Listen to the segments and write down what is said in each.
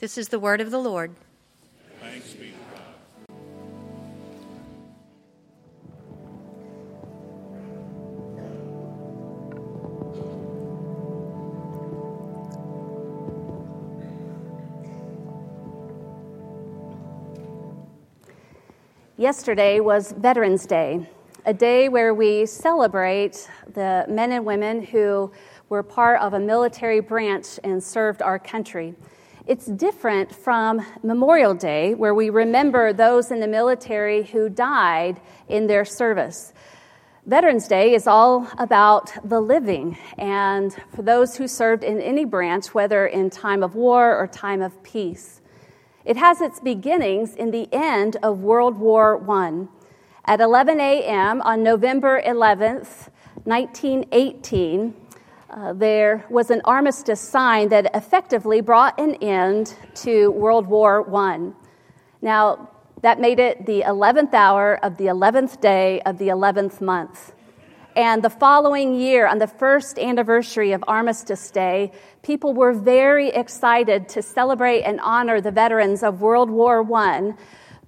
This is the word of the Lord. Thanks be to God. Yesterday was Veterans Day, a day where we celebrate the men and women who were part of a military branch and served our country. It's different from Memorial Day, where we remember those in the military who died in their service. Veterans Day is all about the living, and for those who served in any branch, whether in time of war or time of peace. It has its beginnings in the end of World War I. At 11 a.m. on November 11th, 1918, uh, there was an armistice signed that effectively brought an end to World War I. Now, that made it the 11th hour of the 11th day of the 11th month. And the following year, on the first anniversary of Armistice Day, people were very excited to celebrate and honor the veterans of World War I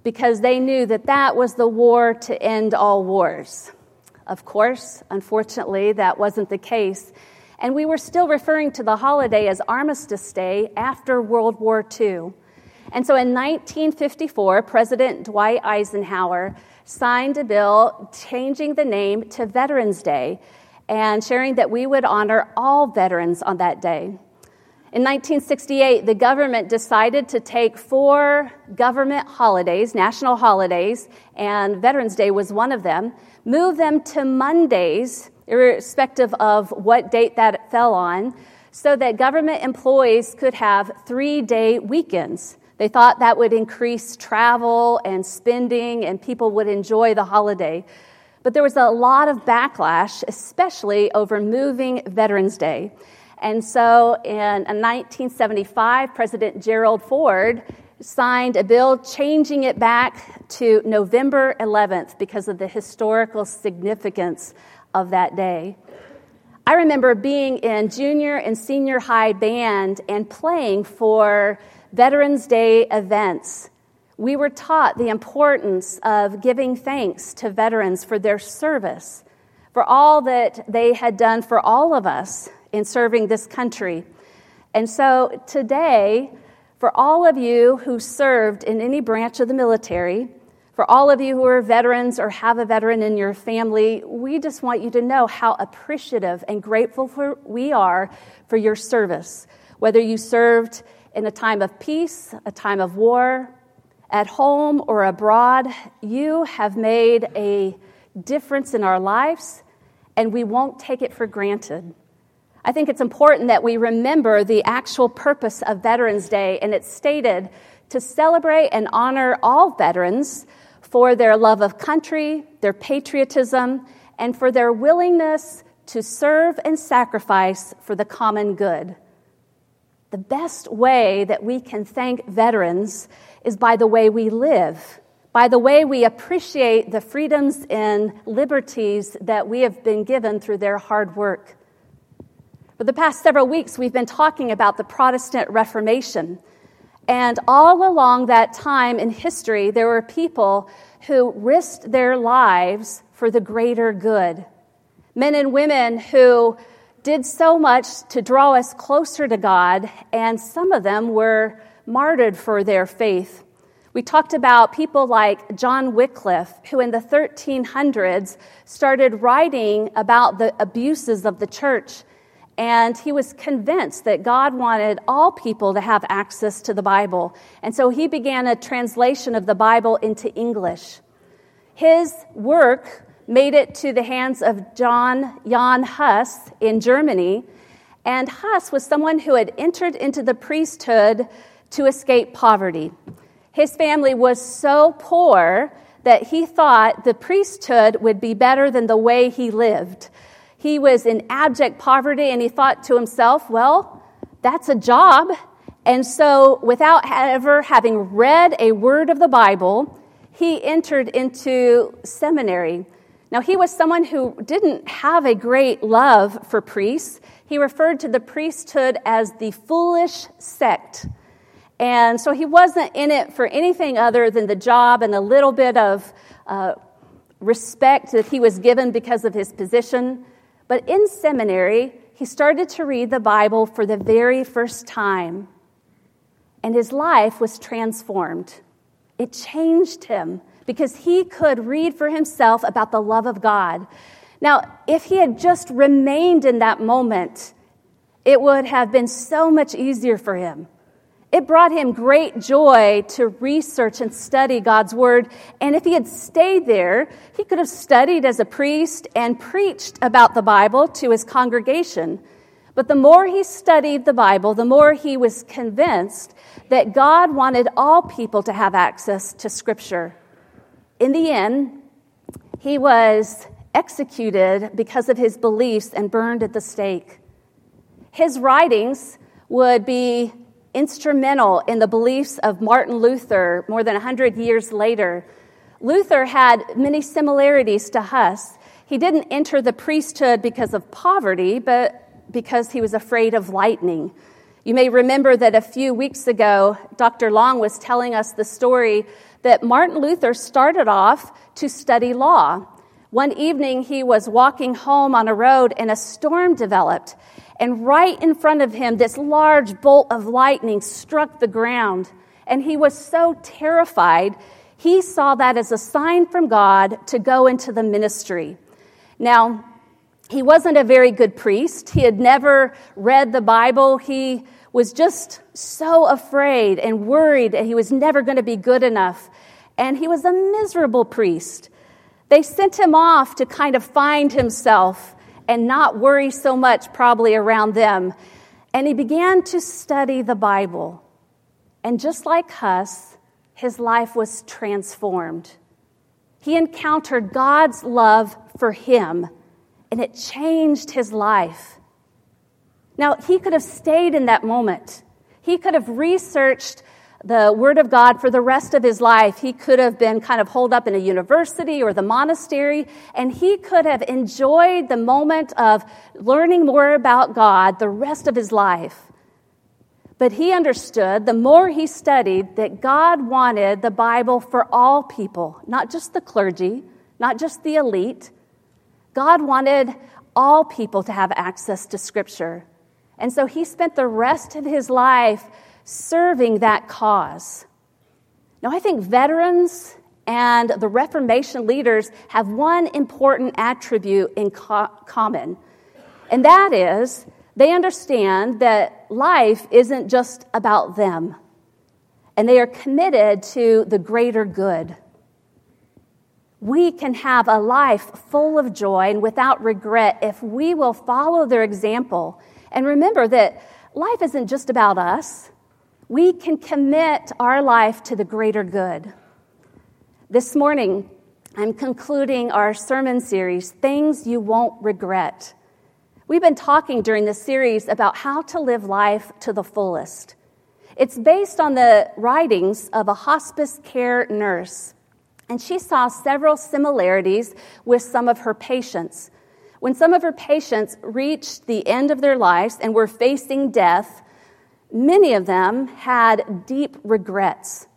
because they knew that that was the war to end all wars. Of course, unfortunately, that wasn't the case. And we were still referring to the holiday as Armistice Day after World War II. And so in 1954, President Dwight Eisenhower signed a bill changing the name to Veterans Day and sharing that we would honor all veterans on that day. In 1968, the government decided to take four government holidays, national holidays, and Veterans Day was one of them, move them to Mondays irrespective of what date that fell on, so that government employees could have three day weekends. They thought that would increase travel and spending, and people would enjoy the holiday. But there was a lot of backlash, especially over moving Veterans Day. And so in 1975, President Gerald Ford signed a bill changing it back to November 11th because of the historical significance of that day. I remember being in junior and senior high band and playing for Veterans Day events. We were taught the importance of giving thanks to veterans for their service, for all that they had done for all of us in serving this country. And so today, for all of you who served in any branch of the military, for all of you who are veterans or have a veteran in your family, we just want you to know how appreciative and grateful for, we are for your service. Whether you served in a time of peace, a time of war, at home or abroad, you have made a difference in our lives, and we won't take it for granted. I think it's important that we remember the actual purpose of Veterans Day, and it's stated to celebrate and honor all veterans for their love of country, their patriotism, and for their willingness to serve and sacrifice for the common good. The best way that we can thank veterans is by the way we live, by the way we appreciate the freedoms and liberties that we have been given through their hard work. For the past several weeks, we've been talking about the Protestant Reformation and all along that time in history, there were people who risked their lives for the greater good. Men and women who did so much to draw us closer to God, and some of them were martyred for their faith. We talked about people like John Wycliffe, who in the 1300s started writing about the abuses of the church and he was convinced that God wanted all people to have access to the Bible. And so he began a translation of the Bible into English. His work made it to the hands of John Jan Hus in Germany. And Hus was someone who had entered into the priesthood to escape poverty. His family was so poor that he thought the priesthood would be better than the way he lived. He was in abject poverty and he thought to himself, well, that's a job. And so, without ever having read a word of the Bible, he entered into seminary. Now, he was someone who didn't have a great love for priests. He referred to the priesthood as the foolish sect. And so he wasn't in it for anything other than the job and a little bit of uh, respect that he was given because of his position. But in seminary, he started to read the Bible for the very first time, and his life was transformed. It changed him because he could read for himself about the love of God. Now, if he had just remained in that moment, it would have been so much easier for him. It brought him great joy to research and study God's word. And if he had stayed there, he could have studied as a priest and preached about the Bible to his congregation. But the more he studied the Bible, the more he was convinced that God wanted all people to have access to Scripture. In the end, he was executed because of his beliefs and burned at the stake. His writings would be instrumental in the beliefs of Martin Luther more than 100 years later. Luther had many similarities to Huss. He didn't enter the priesthood because of poverty, but because he was afraid of lightning. You may remember that a few weeks ago, Dr. Long was telling us the story that Martin Luther started off to study law. One evening, he was walking home on a road and a storm developed. And right in front of him, this large bolt of lightning struck the ground. And he was so terrified, he saw that as a sign from God to go into the ministry. Now, he wasn't a very good priest. He had never read the Bible. He was just so afraid and worried that he was never going to be good enough. And he was a miserable priest. They sent him off to kind of find himself and not worry so much probably around them. And he began to study the Bible. And just like Huss, his life was transformed. He encountered God's love for him, and it changed his life. Now, he could have stayed in that moment. He could have researched the Word of God for the rest of his life. He could have been kind of holed up in a university or the monastery, and he could have enjoyed the moment of learning more about God the rest of his life. But he understood the more he studied that God wanted the Bible for all people, not just the clergy, not just the elite. God wanted all people to have access to Scripture. And so he spent the rest of his life serving that cause. Now, I think veterans and the Reformation leaders have one important attribute in co- common, and that is they understand that life isn't just about them, and they are committed to the greater good. We can have a life full of joy and without regret if we will follow their example and remember that life isn't just about us we can commit our life to the greater good. This morning, I'm concluding our sermon series, Things You Won't Regret. We've been talking during this series about how to live life to the fullest. It's based on the writings of a hospice care nurse, and she saw several similarities with some of her patients. When some of her patients reached the end of their lives and were facing death, Many of them had deep regrets,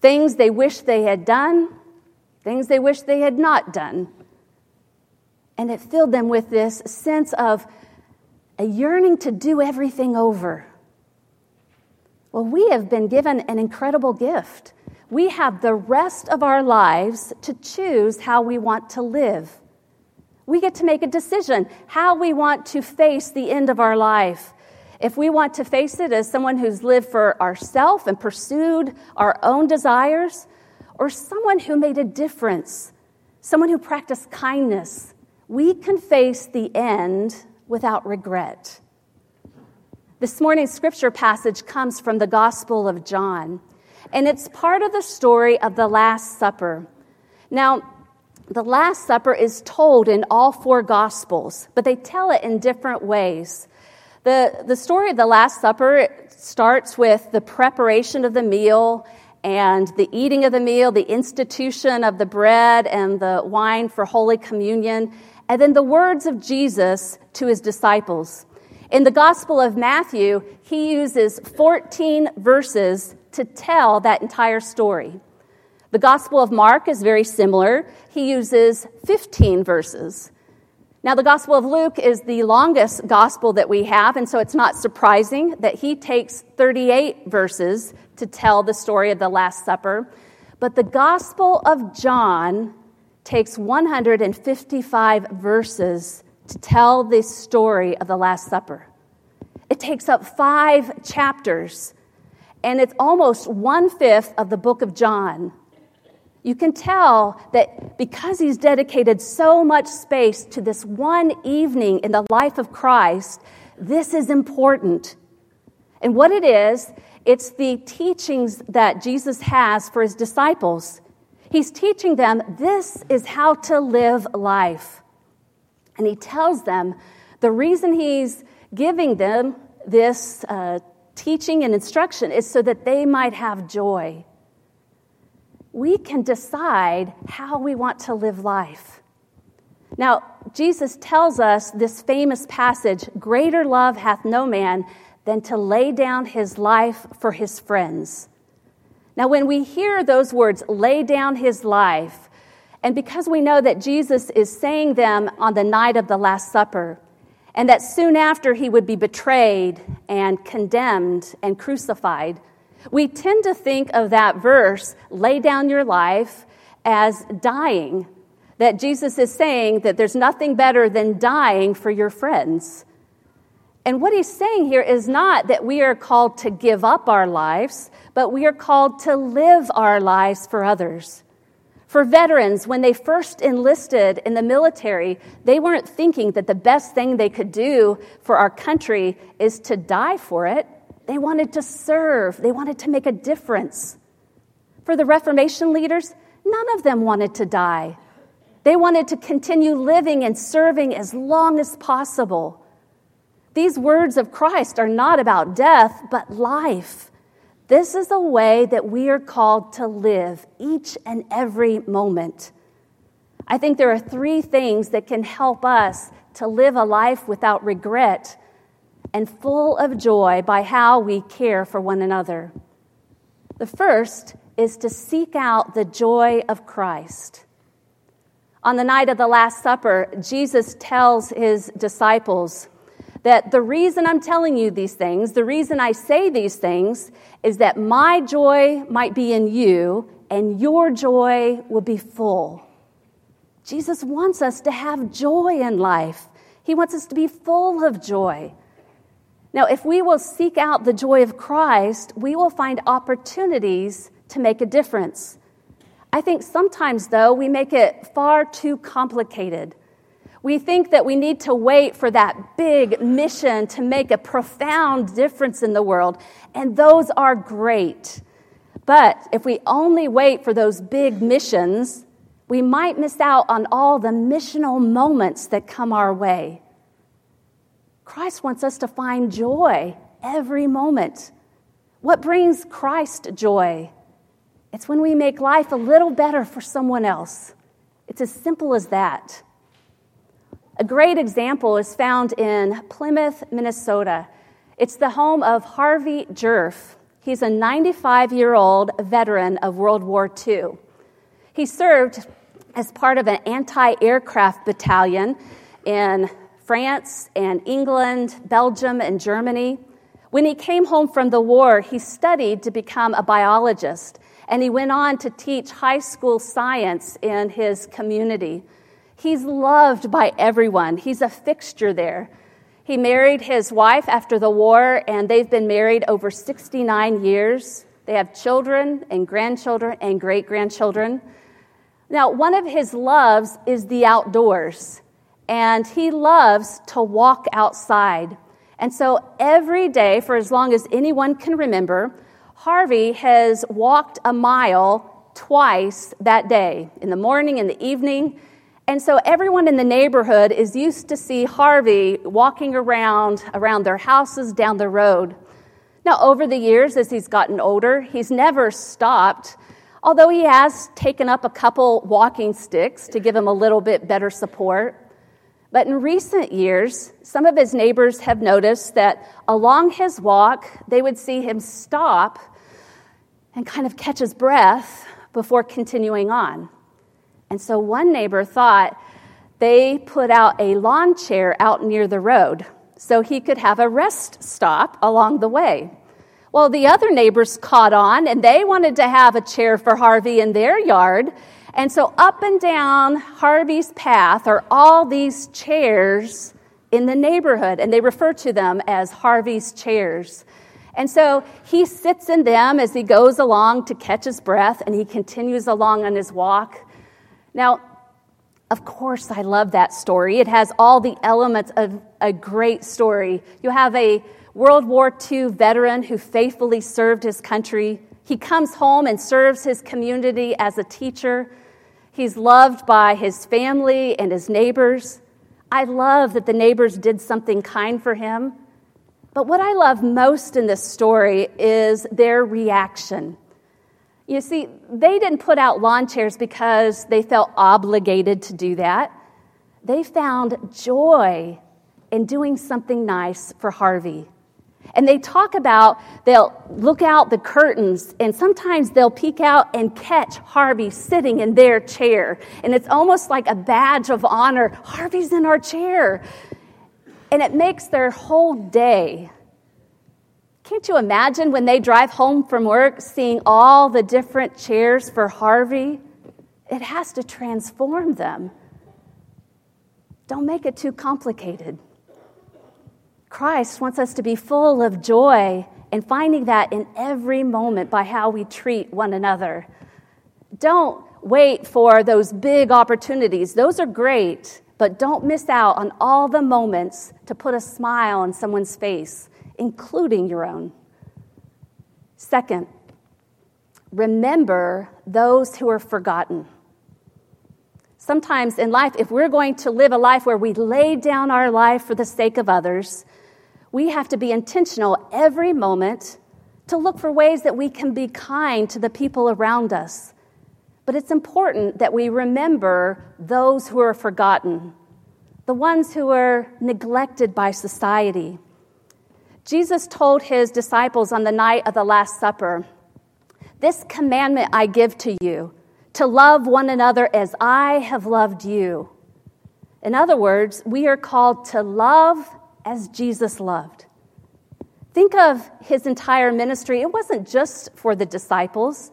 things they wished they had done, things they wished they had not done. And it filled them with this sense of a yearning to do everything over. Well, we have been given an incredible gift. We have the rest of our lives to choose how we want to live. We get to make a decision how we want to face the end of our life. If we want to face it as someone who's lived for ourselves and pursued our own desires, or someone who made a difference, someone who practiced kindness, we can face the end without regret. This morning's scripture passage comes from the Gospel of John, and it's part of the story of the Last Supper. Now, the Last Supper is told in all four Gospels, but they tell it in different ways. The, the story of the Last Supper starts with the preparation of the meal and the eating of the meal, the institution of the bread and the wine for Holy Communion, and then the words of Jesus to his disciples. In the Gospel of Matthew, he uses 14 verses to tell that entire story. The Gospel of Mark is very similar. He uses 15 verses. Now, the Gospel of Luke is the longest gospel that we have, and so it's not surprising that he takes 38 verses to tell the story of the Last Supper. But the Gospel of John takes 155 verses to tell the story of the Last Supper. It takes up five chapters, and it's almost one fifth of the book of John. You can tell that because he's dedicated so much space to this one evening in the life of Christ, this is important. And what it is, it's the teachings that Jesus has for his disciples. He's teaching them this is how to live life. And he tells them the reason he's giving them this uh, teaching and instruction is so that they might have joy we can decide how we want to live life. Now, Jesus tells us this famous passage Greater love hath no man than to lay down his life for his friends. Now, when we hear those words, lay down his life, and because we know that Jesus is saying them on the night of the Last Supper, and that soon after he would be betrayed and condemned and crucified, we tend to think of that verse, lay down your life, as dying. That Jesus is saying that there's nothing better than dying for your friends. And what he's saying here is not that we are called to give up our lives, but we are called to live our lives for others. For veterans, when they first enlisted in the military, they weren't thinking that the best thing they could do for our country is to die for it. They wanted to serve, they wanted to make a difference. For the Reformation leaders, none of them wanted to die. They wanted to continue living and serving as long as possible. These words of Christ are not about death, but life. This is the way that we are called to live each and every moment. I think there are three things that can help us to live a life without regret and full of joy by how we care for one another. The first is to seek out the joy of Christ. On the night of the Last Supper, Jesus tells his disciples that the reason I'm telling you these things, the reason I say these things, is that my joy might be in you and your joy will be full. Jesus wants us to have joy in life. He wants us to be full of joy. Now, if we will seek out the joy of Christ, we will find opportunities to make a difference. I think sometimes, though, we make it far too complicated. We think that we need to wait for that big mission to make a profound difference in the world, and those are great. But if we only wait for those big missions, we might miss out on all the missional moments that come our way. Christ wants us to find joy every moment. What brings Christ joy? It's when we make life a little better for someone else. It's as simple as that. A great example is found in Plymouth, Minnesota. It's the home of Harvey Jerf. He's a 95 year old veteran of World War II. He served as part of an anti aircraft battalion in France and England, Belgium, and Germany. When he came home from the war, he studied to become a biologist, and he went on to teach high school science in his community. He's loved by everyone, he's a fixture there. He married his wife after the war, and they've been married over 69 years. They have children and grandchildren and great grandchildren. Now, one of his loves is the outdoors and he loves to walk outside. And so every day, for as long as anyone can remember, Harvey has walked a mile twice that day, in the morning and the evening. And so everyone in the neighborhood is used to see Harvey walking around around their houses down the road. Now, over the years, as he's gotten older, he's never stopped, although he has taken up a couple walking sticks to give him a little bit better support. But in recent years, some of his neighbors have noticed that along his walk, they would see him stop and kind of catch his breath before continuing on. And so one neighbor thought they put out a lawn chair out near the road so he could have a rest stop along the way. Well, the other neighbors caught on and they wanted to have a chair for Harvey in their yard. And so up and down Harvey's path are all these chairs in the neighborhood, and they refer to them as Harvey's chairs. And so he sits in them as he goes along to catch his breath, and he continues along on his walk. Now, of course, I love that story. It has all the elements of a great story. You have a World War II veteran who faithfully served his country. He comes home and serves his community as a teacher. He's loved by his family and his neighbors. I love that the neighbors did something kind for him. But what I love most in this story is their reaction. You see, they didn't put out lawn chairs because they felt obligated to do that. They found joy in doing something nice for Harvey. And they talk about they'll look out the curtains and sometimes they'll peek out and catch Harvey sitting in their chair. And it's almost like a badge of honor. Harvey's in our chair. And it makes their whole day can't you imagine when they drive home from work seeing all the different chairs for Harvey? It has to transform them. Don't make it too complicated. Christ wants us to be full of joy and finding that in every moment by how we treat one another. Don't wait for those big opportunities. Those are great, but don't miss out on all the moments to put a smile on someone's face including your own. Second, remember those who are forgotten. Sometimes in life, if we're going to live a life where we lay down our life for the sake of others, we have to be intentional every moment to look for ways that we can be kind to the people around us. But it's important that we remember those who are forgotten, the ones who are neglected by society, Jesus told his disciples on the night of the Last Supper, This commandment I give to you, to love one another as I have loved you. In other words, we are called to love as Jesus loved. Think of his entire ministry. It wasn't just for the disciples.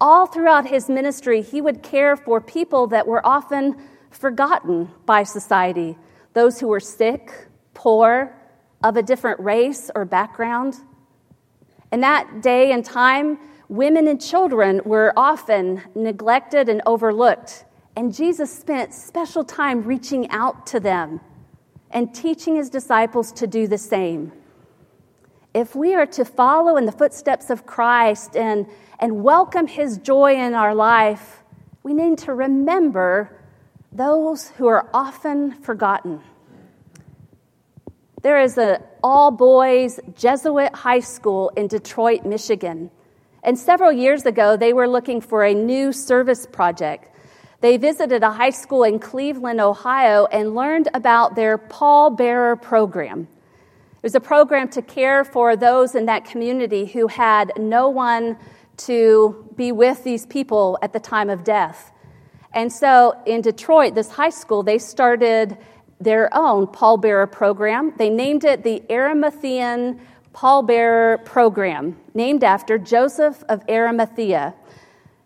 All throughout his ministry, he would care for people that were often forgotten by society those who were sick, poor, of a different race or background. In that day and time, women and children were often neglected and overlooked. And Jesus spent special time reaching out to them and teaching his disciples to do the same. If we are to follow in the footsteps of Christ and, and welcome his joy in our life, we need to remember those who are often forgotten. There is an all boys Jesuit high school in Detroit, Michigan. And several years ago, they were looking for a new service project. They visited a high school in Cleveland, Ohio, and learned about their pallbearer program. It was a program to care for those in that community who had no one to be with these people at the time of death. And so in Detroit, this high school, they started their own pallbearer program. They named it the Arimathean Pallbearer Program, named after Joseph of Arimathea.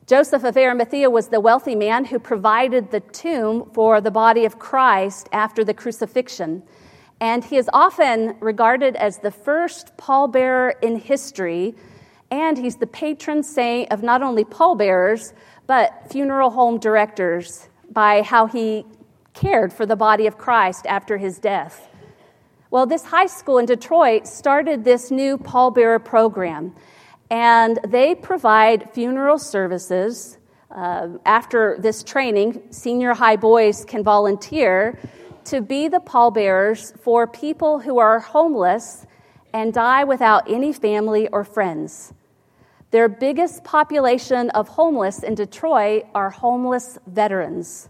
Joseph of Arimathea was the wealthy man who provided the tomb for the body of Christ after the crucifixion. And he is often regarded as the first pallbearer in history, and he's the patron saint of not only pallbearers, but funeral home directors by how he cared for the body of Christ after his death. Well, this high school in Detroit started this new pallbearer program, and they provide funeral services. Uh, after this training, senior high boys can volunteer to be the pallbearers for people who are homeless and die without any family or friends. Their biggest population of homeless in Detroit are homeless veterans.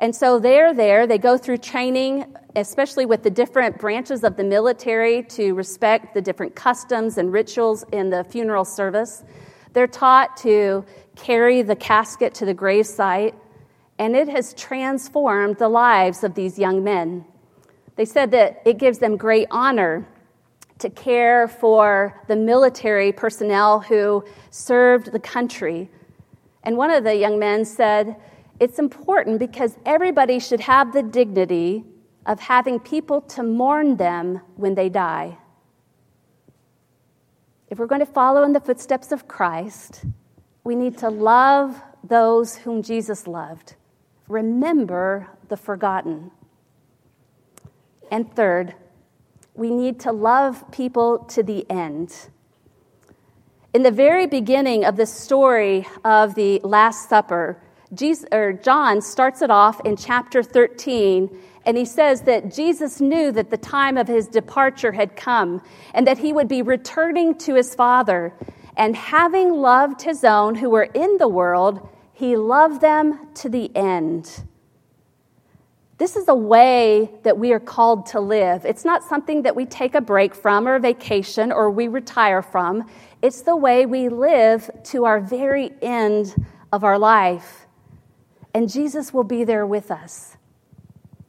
And so they're there, they go through training, especially with the different branches of the military to respect the different customs and rituals in the funeral service. They're taught to carry the casket to the gravesite, and it has transformed the lives of these young men. They said that it gives them great honor to care for the military personnel who served the country. And one of the young men said, It's important because everybody should have the dignity of having people to mourn them when they die. If we're going to follow in the footsteps of Christ, we need to love those whom Jesus loved. Remember the forgotten. And third, we need to love people to the end. In the very beginning of the story of the Last Supper, Jesus, John starts it off in chapter 13, and he says that Jesus knew that the time of his departure had come and that he would be returning to his Father. And having loved his own who were in the world, he loved them to the end. This is a way that we are called to live. It's not something that we take a break from or a vacation or we retire from. It's the way we live to our very end of our life. And Jesus will be there with us.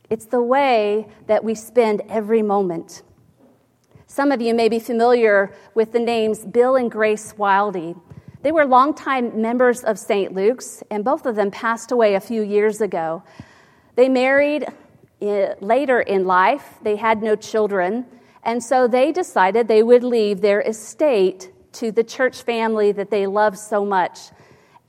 It's the way that we spend every moment. Some of you may be familiar with the names Bill and Grace Wildy. They were longtime members of St. Luke's, and both of them passed away a few years ago. They married eh, later in life, they had no children, and so they decided they would leave their estate to the church family that they loved so much.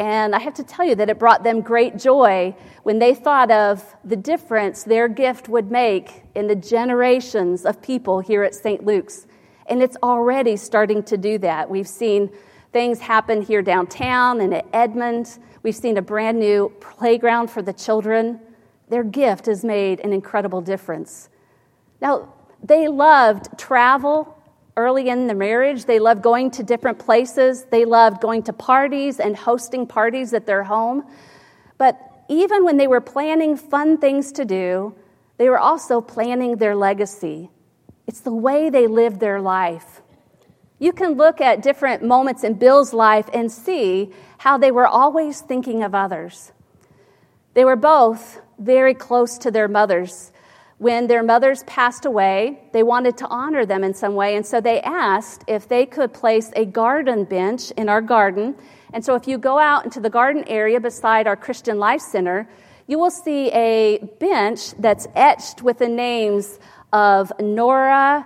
And I have to tell you that it brought them great joy when they thought of the difference their gift would make in the generations of people here at St. Luke's. And it's already starting to do that. We've seen things happen here downtown and at Edmond. We've seen a brand new playground for the children their gift has made an incredible difference. Now, they loved travel early in the marriage. They loved going to different places. They loved going to parties and hosting parties at their home. But even when they were planning fun things to do, they were also planning their legacy. It's the way they lived their life. You can look at different moments in Bill's life and see how they were always thinking of others. They were both very close to their mothers. When their mothers passed away, they wanted to honor them in some way, and so they asked if they could place a garden bench in our garden. And so, if you go out into the garden area beside our Christian Life Center, you will see a bench that's etched with the names of Nora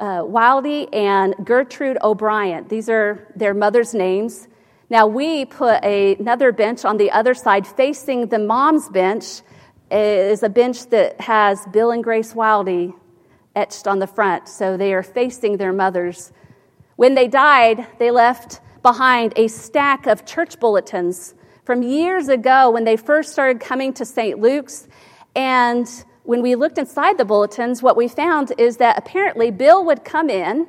uh, Wildy and Gertrude O'Brien. These are their mother's names. Now, we put a, another bench on the other side facing the mom's bench is a bench that has Bill and Grace Wildy etched on the front, so they are facing their mothers. When they died, they left behind a stack of church bulletins from years ago when they first started coming to St. Luke's. And when we looked inside the bulletins, what we found is that apparently Bill would come in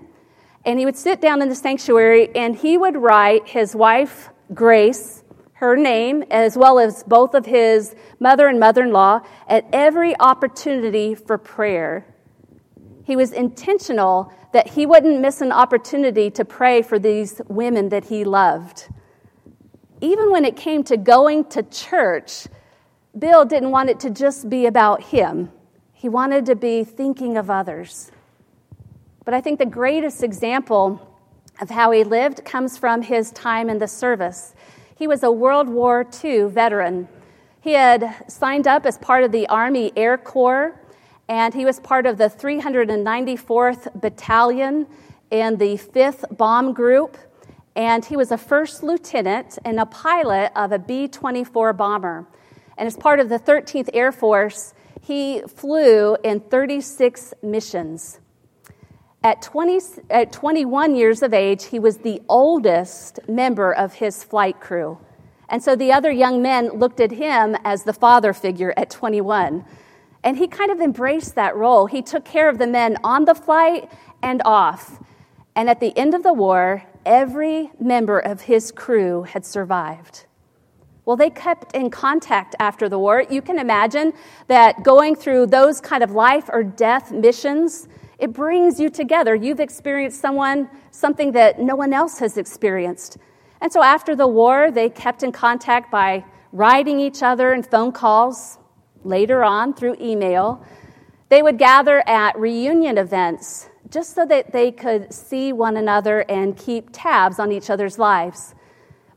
and he would sit down in the sanctuary and he would write his wife, Grace, her name, as well as both of his mother and mother in law, at every opportunity for prayer. He was intentional that he wouldn't miss an opportunity to pray for these women that he loved. Even when it came to going to church, Bill didn't want it to just be about him. He wanted to be thinking of others. But I think the greatest example of how he lived comes from his time in the service. He was a World War II veteran. He had signed up as part of the Army Air Corps, and he was part of the 394th Battalion in the 5th Bomb Group. And he was a first lieutenant and a pilot of a B 24 bomber. And as part of the 13th Air Force, he flew in 36 missions. At, 20, at 21 years of age, he was the oldest member of his flight crew. And so the other young men looked at him as the father figure at 21. And he kind of embraced that role. He took care of the men on the flight and off. And at the end of the war, every member of his crew had survived. Well, they kept in contact after the war. You can imagine that going through those kind of life or death missions, it brings you together. You've experienced someone, something that no one else has experienced. And so after the war, they kept in contact by writing each other and phone calls, later on through email. They would gather at reunion events just so that they could see one another and keep tabs on each other's lives.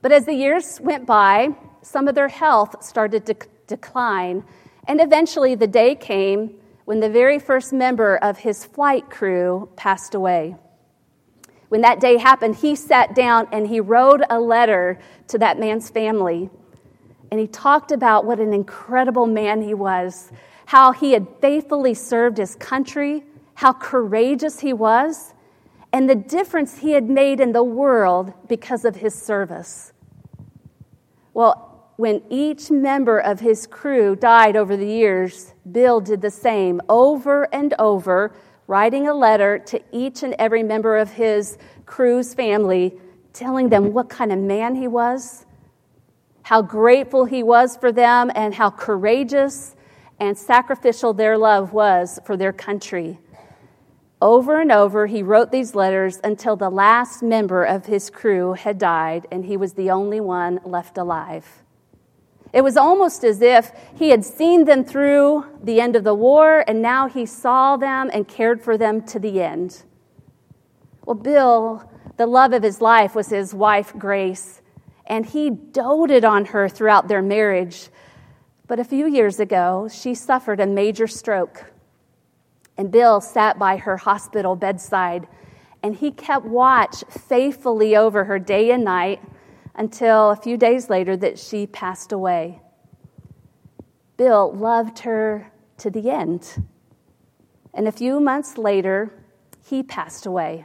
But as the years went by, some of their health started to decline, and eventually the day came when the very first member of his flight crew passed away. When that day happened, he sat down and he wrote a letter to that man's family. And he talked about what an incredible man he was, how he had faithfully served his country, how courageous he was, and the difference he had made in the world because of his service. Well, when each member of his crew died over the years, Bill did the same over and over, writing a letter to each and every member of his crew's family, telling them what kind of man he was, how grateful he was for them, and how courageous and sacrificial their love was for their country. Over and over, he wrote these letters until the last member of his crew had died and he was the only one left alive. It was almost as if he had seen them through the end of the war and now he saw them and cared for them to the end. Well, Bill, the love of his life was his wife, Grace, and he doted on her throughout their marriage. But a few years ago, she suffered a major stroke, and Bill sat by her hospital bedside and he kept watch faithfully over her day and night until a few days later that she passed away. Bill loved her to the end. And a few months later, he passed away.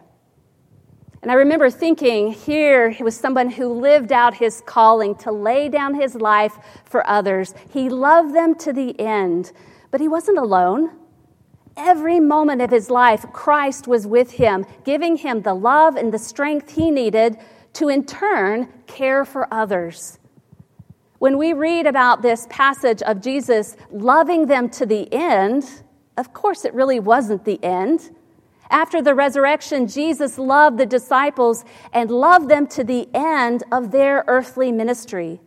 And I remember thinking here he was someone who lived out his calling to lay down his life for others. He loved them to the end, but he wasn't alone. Every moment of his life, Christ was with him, giving him the love and the strength he needed to in turn care for others. When we read about this passage of Jesus loving them to the end, of course, it really wasn't the end. After the resurrection, Jesus loved the disciples and loved them to the end of their earthly ministry.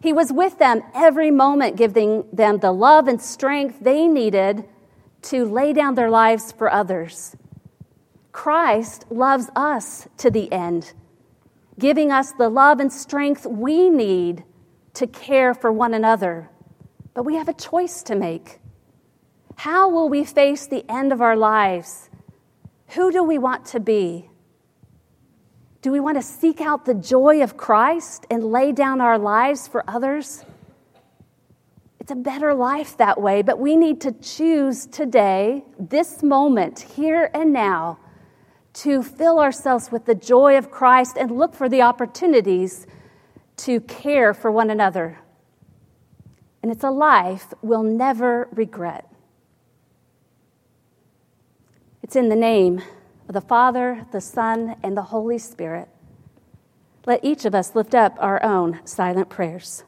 He was with them every moment, giving them the love and strength they needed to lay down their lives for others. Christ loves us to the end giving us the love and strength we need to care for one another. But we have a choice to make. How will we face the end of our lives? Who do we want to be? Do we want to seek out the joy of Christ and lay down our lives for others? It's a better life that way, but we need to choose today, this moment, here and now, to fill ourselves with the joy of Christ and look for the opportunities to care for one another. And it's a life we'll never regret. It's in the name of the Father, the Son, and the Holy Spirit. Let each of us lift up our own silent prayers.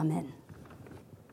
Amen.